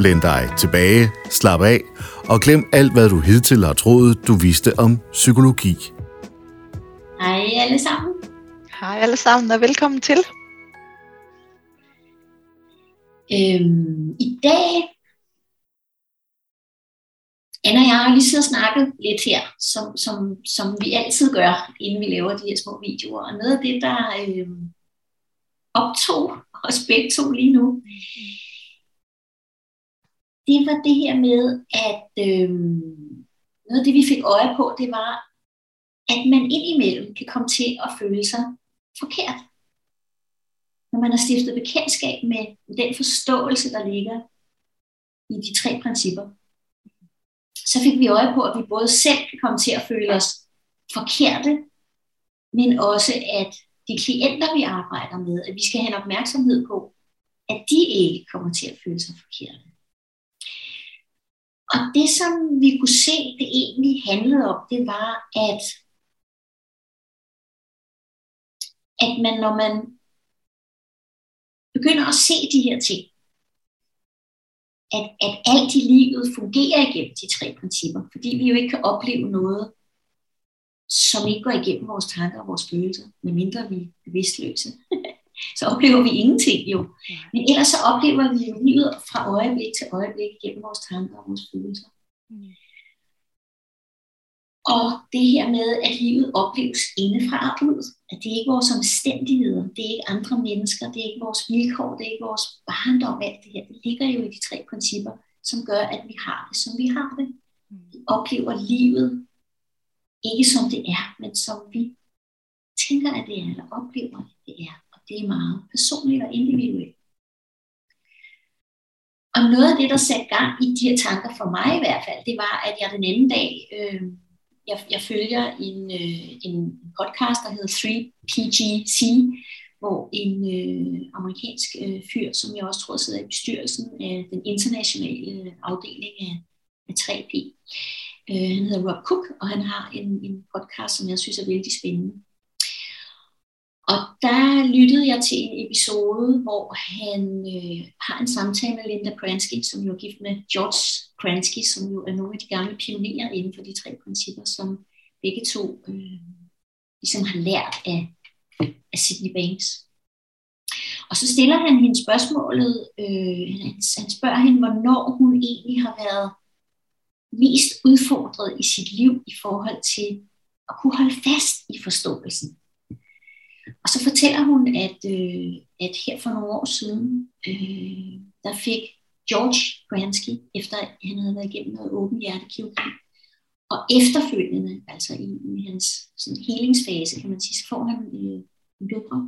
Læn dig tilbage, slap af og glem alt, hvad du hidtil har troet, du vidste om psykologi. Hej alle sammen. Hej alle sammen og velkommen til. Øhm, I dag, Anna og jeg har lige siddet og snakket lidt her, som, som, som vi altid gør, inden vi laver de her små videoer. Og noget af det, der øhm, optog os begge to lige nu, det var det her med, at øh, noget af det, vi fik øje på, det var, at man indimellem kan komme til at føle sig forkert. Når man har stiftet bekendtskab med den forståelse, der ligger i de tre principper, så fik vi øje på, at vi både selv kan komme til at føle os forkerte, men også at de klienter, vi arbejder med, at vi skal have en opmærksomhed på, at de ikke kommer til at føle sig forkerte. Og det, som vi kunne se, det egentlig handlede om, det var, at, at man, når man begynder at se de her ting, at, at alt i livet fungerer igennem de tre principper, fordi vi jo ikke kan opleve noget, som ikke går igennem vores tanker og vores følelser, medmindre vi er bevidstløse. så oplever vi ingenting jo. Men ellers så oplever vi jo livet fra øjeblik til øjeblik gennem vores tanker og vores følelser. Mm. Og det her med, at livet opleves indefra og ud, at det er ikke vores omstændigheder, det er ikke andre mennesker, det er ikke vores vilkår, det er ikke vores barndom, alt det her, det ligger jo i de tre principper, som gør, at vi har det, som vi har det. Vi oplever livet ikke som det er, men som vi tænker, at det er, eller oplever, at det er. Det er meget personligt og individuelt. Og noget af det, der satte gang i de her tanker for mig i hvert fald, det var, at jeg den anden dag, øh, jeg, jeg følger en, øh, en podcast, der hedder 3PGC, hvor en øh, amerikansk øh, fyr, som jeg også tror sidder i bestyrelsen af den internationale afdeling af, af 3P, øh, han hedder Rob Cook, og han har en, en podcast, som jeg synes er vældig spændende. Og der lyttede jeg til en episode, hvor han øh, har en samtale med Linda Kransky, som jo er gift med George Kransky, som jo er nogle af de gamle pionerer inden for de tre principper, som begge to øh, ligesom har lært af, af Sydney Banks. Og så stiller han hende spørgsmålet, øh, han, han spørger hende, hvornår hun egentlig har været mest udfordret i sit liv i forhold til at kunne holde fast i forståelsen. Og så fortæller hun, at, øh, at her for nogle år siden, øh, der fik George Bransky, efter han havde været igennem noget åben hjertekirurgi, og efterfølgende, altså i, i hans sådan, helingsfase, kan man sige, så får han øh, en blodprop.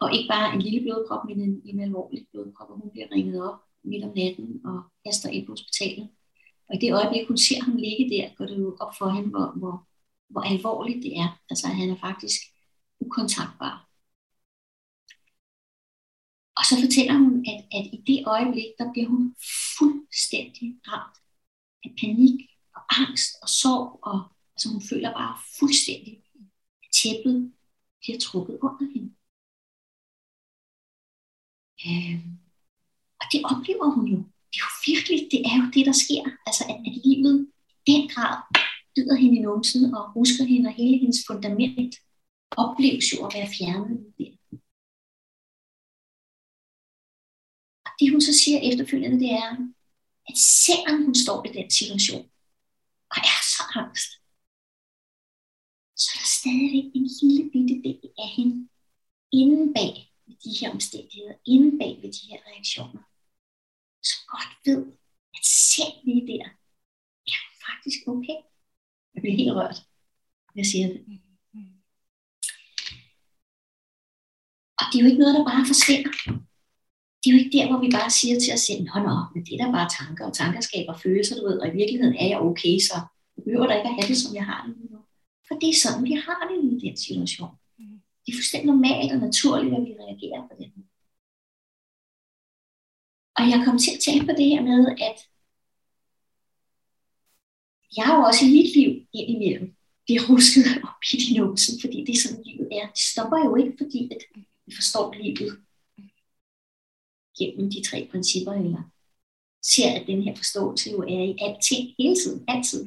Og ikke bare en lille blodprop, men en, en alvorlig blodprop, og hun bliver ringet op midt om natten og kaster ind på hospitalet. Og i det øjeblik, hun ser ham ligge der, går det jo op for hende, hvor, hvor, hvor alvorligt det er. Altså, han er faktisk ukontaktbar. Og så fortæller hun, at, at i det øjeblik, der bliver hun fuldstændig ramt af panik og angst og sorg, og altså hun føler bare fuldstændig, at tæppet bliver trukket under hende. Øh, og det oplever hun jo. Det er jo virkelig, det er jo det, der sker. Altså at, at livet i den grad bider hende i numsen og husker hende og hele hendes fundament opleves jo at være fjernet der. Og det hun så siger efterfølgende, det er, at selvom hun står i den situation, og er så angst, så er der stadigvæk en lille bitte del af hende inden bag ved de her omstændigheder, inden bag ved de her reaktioner, så godt ved, at selv lige der, er faktisk okay. Jeg bliver helt rørt, jeg siger det. Mm-hmm. Og det er jo ikke noget, der bare forsvinder. Det er jo ikke der, hvor vi bare siger til os selv, nå, nå, men det er da bare tanker, og tanker skaber følelser, du ved, og i virkeligheden er jeg okay, så jeg behøver da ikke at have det, som jeg har det nu. For det er sådan, vi har det i den situation. Det er fuldstændig normalt og naturligt, at vi reagerer på det. Og jeg kom til at tænke på det her med, at jeg er jo også i mit liv indimellem bliver rusket op i din fordi det er sådan, livet er. Det stopper jo ikke, fordi at vi forstår livet gennem de tre principper, eller? Ser, at den her forståelse jo er i alting, hele tiden, altid.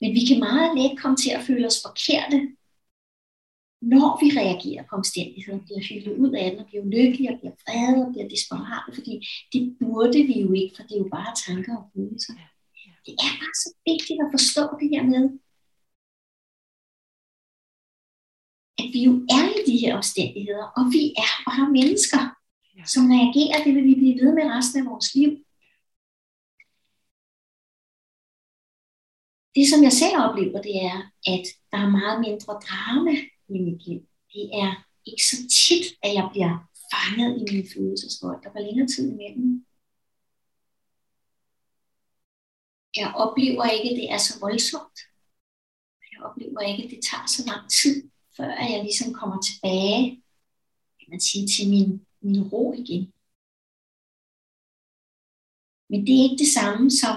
Men vi kan meget let komme til at føle os forkerte, når vi reagerer på omstændigheder, bliver hyldet ud af den, og bliver ulykkelige, og bliver vrede, og bliver desperate, fordi det burde vi jo ikke, for det er jo bare tanker og følelser. Det er bare så vigtigt at forstå det her med, at vi jo er i de her omstændigheder, og vi er bare mennesker, som reagerer. Det vil vi blive ved med resten af vores liv. Det, som jeg selv oplever, det er, at der er meget mindre drama i mit liv. Det er ikke så tit, at jeg bliver fanget i mine følelsesvold. Der var længere tid imellem. Jeg oplever ikke, at det er så voldsomt. Jeg oplever ikke, at det tager så lang tid, før jeg ligesom kommer tilbage kan man sige, til min, min ro igen. Men det er ikke det samme som,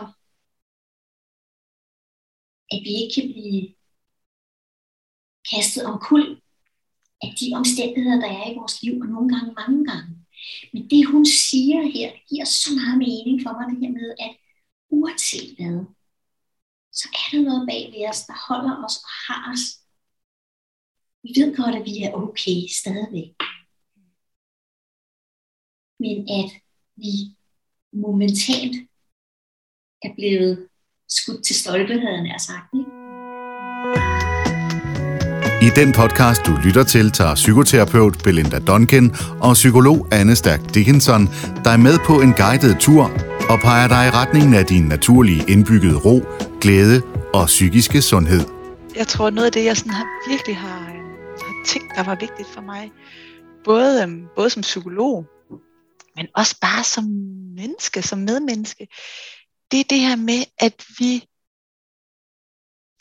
at vi ikke kan blive kastet omkuld af de omstændigheder, der er i vores liv, og nogle gange mange gange. Men det, hun siger her, giver så meget mening for mig, det her med, at uanset hvad, så er der noget bag ved os, der holder os og har os. Vi ved godt, at vi er okay stadigvæk. Men at vi momentant er blevet skudt til stolpe, havde jeg sagt. Ikke? I den podcast, du lytter til, tager psykoterapeut Belinda Duncan og psykolog Anne Stærk Dickinson dig med på en guided tur og peger dig i retningen af din naturlige indbyggede ro, glæde og psykiske sundhed. Jeg tror, noget af det, jeg sådan har, virkelig har, ting, der var vigtigt for mig, både, øhm, både som psykolog, men også bare som menneske, som medmenneske, det er det her med, at vi,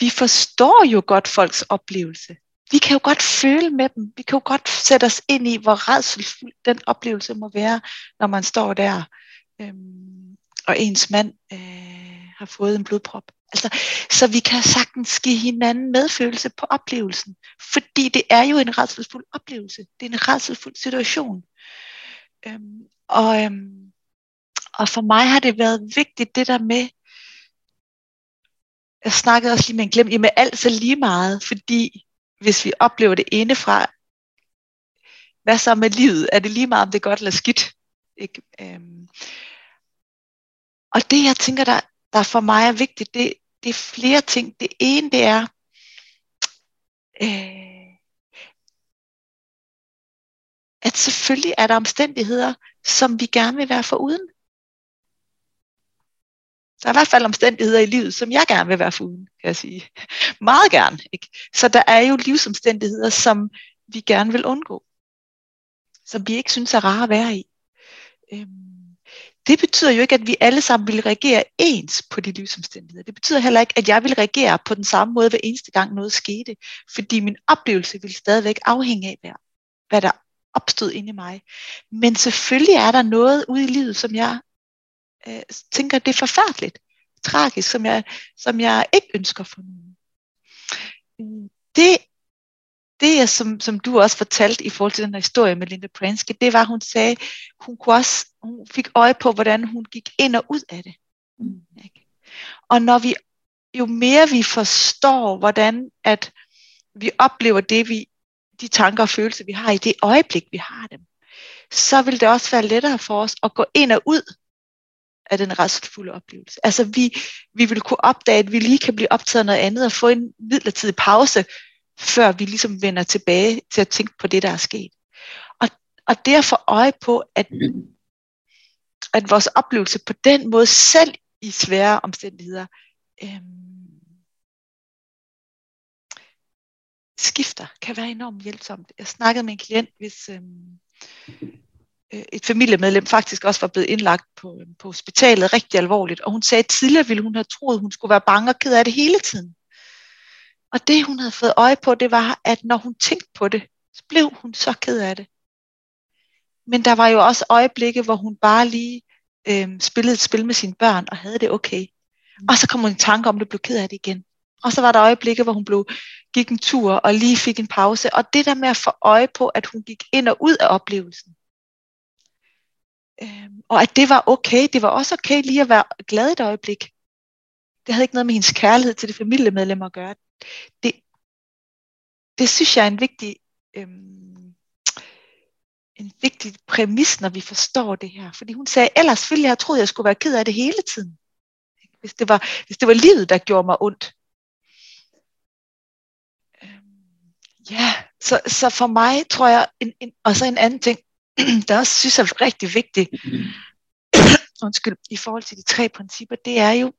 vi forstår jo godt folks oplevelse vi kan jo godt føle med dem. Vi kan jo godt sætte os ind i, hvor redselfuld den oplevelse må være, når man står der, øhm, og ens mand øh, har fået en blodprop. Altså, så vi kan sagtens give hinanden medfølelse på oplevelsen, fordi det er jo en redselsfuld oplevelse. Det er en redselsfuld situation. Øhm, og, øhm, og for mig har det været vigtigt det der med, jeg snakkede også lige med en glem, med alt så lige meget, fordi hvis vi oplever det indefra, hvad så med livet? Er det lige meget, om det er godt eller skidt? Ikke? Øhm. Og det, jeg tænker, der, der for mig er vigtigt, det, det er flere ting. Det ene, det er, øh, at selvfølgelig er der omstændigheder, som vi gerne vil være for uden. Der er i hvert fald omstændigheder i livet, som jeg gerne vil være foruden, kan jeg sige. Meget gerne. Ikke? Så der er jo livsomstændigheder, som vi gerne vil undgå. Som vi ikke synes er rare at være i. Øhm, det betyder jo ikke, at vi alle sammen vil reagere ens på de livsomstændigheder. Det betyder heller ikke, at jeg vil reagere på den samme måde hver eneste gang noget skete. Fordi min oplevelse vil stadigvæk afhænge af, hvad der opstod inde i mig. Men selvfølgelig er der noget ude i livet, som jeg øh, tænker, det er forfærdeligt, tragisk, som jeg, som jeg ikke ønsker for nogen. Det, det som, som du også fortalte i forhold til den her historie med Linda Pransky, det var, hun sagde, hun, kunne også, hun fik øje på, hvordan hun gik ind og ud af det. Mm. Ikke? Og når vi, jo mere vi forstår, hvordan at vi oplever det, vi, de tanker og følelser, vi har i det øjeblik, vi har dem, så vil det også være lettere for os at gå ind og ud af den restfulde oplevelse. Altså vi, vi vil kunne opdage, at vi lige kan blive optaget af noget andet og få en midlertidig pause, før vi ligesom vender tilbage til at tænke på det, der er sket. Og, og det at få øje på, at, at vores oplevelse på den måde, selv i svære omstændigheder, øhm, skifter, kan være enormt hjælpsomt. Jeg snakkede med en klient, hvis, øhm, øh, et familiemedlem faktisk også var blevet indlagt på, øhm, på hospitalet rigtig alvorligt, og hun sagde, at tidligere ville hun have troet, at hun skulle være bange og ked af det hele tiden. Og det hun havde fået øje på, det var, at når hun tænkte på det, så blev hun så ked af det. Men der var jo også øjeblikke, hvor hun bare lige øh, spillede et spil med sine børn og havde det okay. Og så kom hun i tanke om, at det blev ked af det igen. Og så var der øjeblikke, hvor hun blev, gik en tur og lige fik en pause. Og det der med at få øje på, at hun gik ind og ud af oplevelsen. Øhm, og at det var okay. Det var også okay lige at være glad et øjeblik. Det havde ikke noget med hendes kærlighed til det familiemedlem at gøre. Det, det synes jeg er en vigtig, øhm, en vigtig præmis, når vi forstår det her. Fordi hun sagde, ellers ville jeg troet, jeg skulle være ked af det hele tiden. Hvis det var, hvis det var livet, der gjorde mig ondt. Øhm, ja, så, så for mig tror jeg, en, en, og så en anden ting, der også synes jeg er rigtig vigtigt, undskyld, i forhold til de tre principper, det er jo,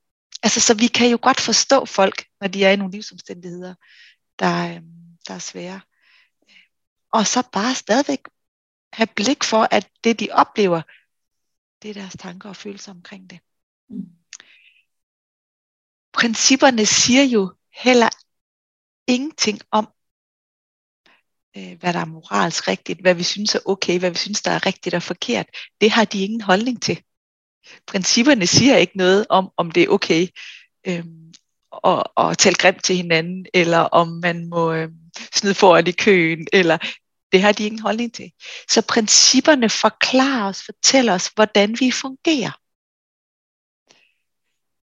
altså så vi kan jo godt forstå folk, når de er i nogle livsomstændigheder, der, øhm, der er svære. Og så bare stadigvæk have blik for, at det de oplever, det er deres tanker og følelser omkring det. Mm. Principperne siger jo heller ingenting om, øh, hvad der er moralsk rigtigt, hvad vi synes er okay, hvad vi synes, der er rigtigt og forkert. Det har de ingen holdning til. Principperne siger ikke noget om, om det er okay øh, at, at tale grimt til hinanden, eller om man må øh, snyde foran i køen, eller det har de ingen holdning til. Så principperne forklarer os, fortæller os, hvordan vi fungerer.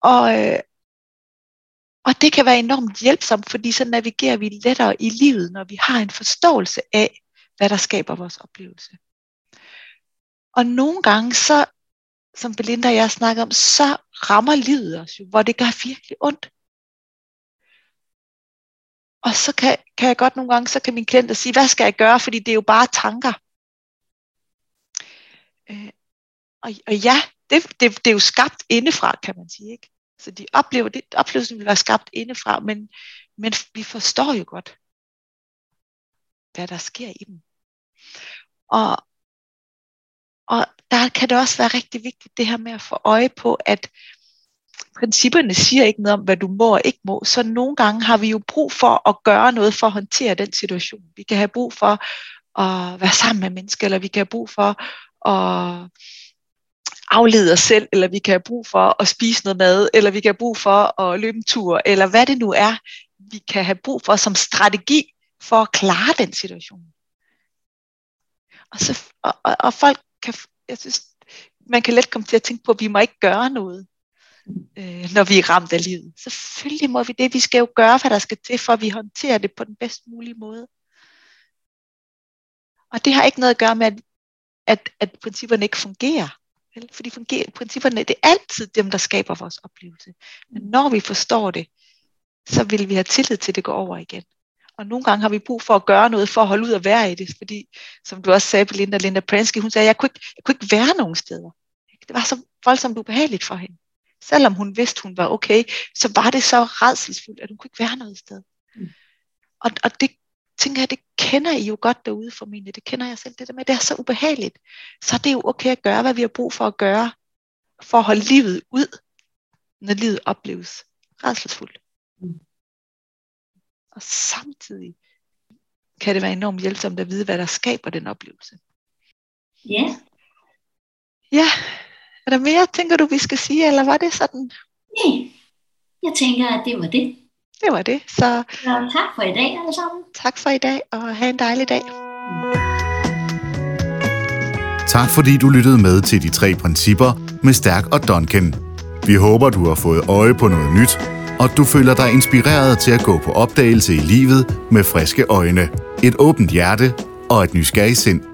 Og, øh, og det kan være enormt hjælpsomt, fordi så navigerer vi lettere i livet, når vi har en forståelse af, hvad der skaber vores oplevelse. Og nogle gange, så, som Belinda og jeg snakker om, så rammer livet os jo, hvor det gør virkelig ondt. Og så kan, kan jeg godt nogle gange, så kan min klient sige, hvad skal jeg gøre, fordi det er jo bare tanker. Øh, og, og ja, det, det, det er jo skabt indefra, kan man sige. Ikke? Så de oplever, det, oplevelsen vil være skabt indefra, men, men vi forstår jo godt, hvad der sker i dem. Og, og der kan det også være rigtig vigtigt, det her med at få øje på, at principperne siger ikke noget om, hvad du må og ikke må, så nogle gange har vi jo brug for at gøre noget for at håndtere den situation. Vi kan have brug for at være sammen med mennesker, eller vi kan have brug for at aflede os selv, eller vi kan have brug for at spise noget mad, eller vi kan have brug for at løbe en tur, eller hvad det nu er, vi kan have brug for som strategi for at klare den situation. Og, så, og, og, og folk kan, jeg synes, man kan let komme til at tænke på, at vi må ikke gøre noget, øh, når vi er ramt af livet. Selvfølgelig må vi det. Vi skal jo gøre, hvad der skal til, for at vi håndterer det på den bedst mulige måde. Og det har ikke noget at gøre med, at, at, at principperne ikke fungerer. Vel? Fordi fungerer, principperne det er altid dem, der skaber vores oplevelse. Men når vi forstår det, så vil vi have tillid til, at det går over igen. Og nogle gange har vi brug for at gøre noget for at holde ud og være i det. Fordi, som du også sagde, Belinda Linda Pransky, hun sagde, at jeg kunne ikke, jeg kunne ikke være nogen steder. Det var så voldsomt ubehageligt for hende. Selvom hun vidste, hun var okay, så var det så redselsfuldt, at hun kunne ikke være noget sted. Mm. Og, og det tænker jeg, det kender I jo godt derude formentlig. Det kender jeg selv, det der med, det er så ubehageligt. Så det er jo okay at gøre, hvad vi har brug for at gøre, for at holde livet ud, når livet opleves redselsfuldt. Mm. Og samtidig kan det være enormt hjælpsomt at vide, hvad der skaber den oplevelse. Ja. Yeah. Ja, er der mere, tænker du, vi skal sige, eller var det sådan? Nej, jeg tænker, at det var det. Det var det. Så ja, tak for i dag alle sammen. Tak for i dag, og have en dejlig dag. Tak fordi du lyttede med til de tre principper med Stærk og Duncan. Vi håber, du har fået øje på noget nyt, og du føler dig inspireret til at gå på opdagelse i livet med friske øjne, et åbent hjerte og et nysgerrigt sind.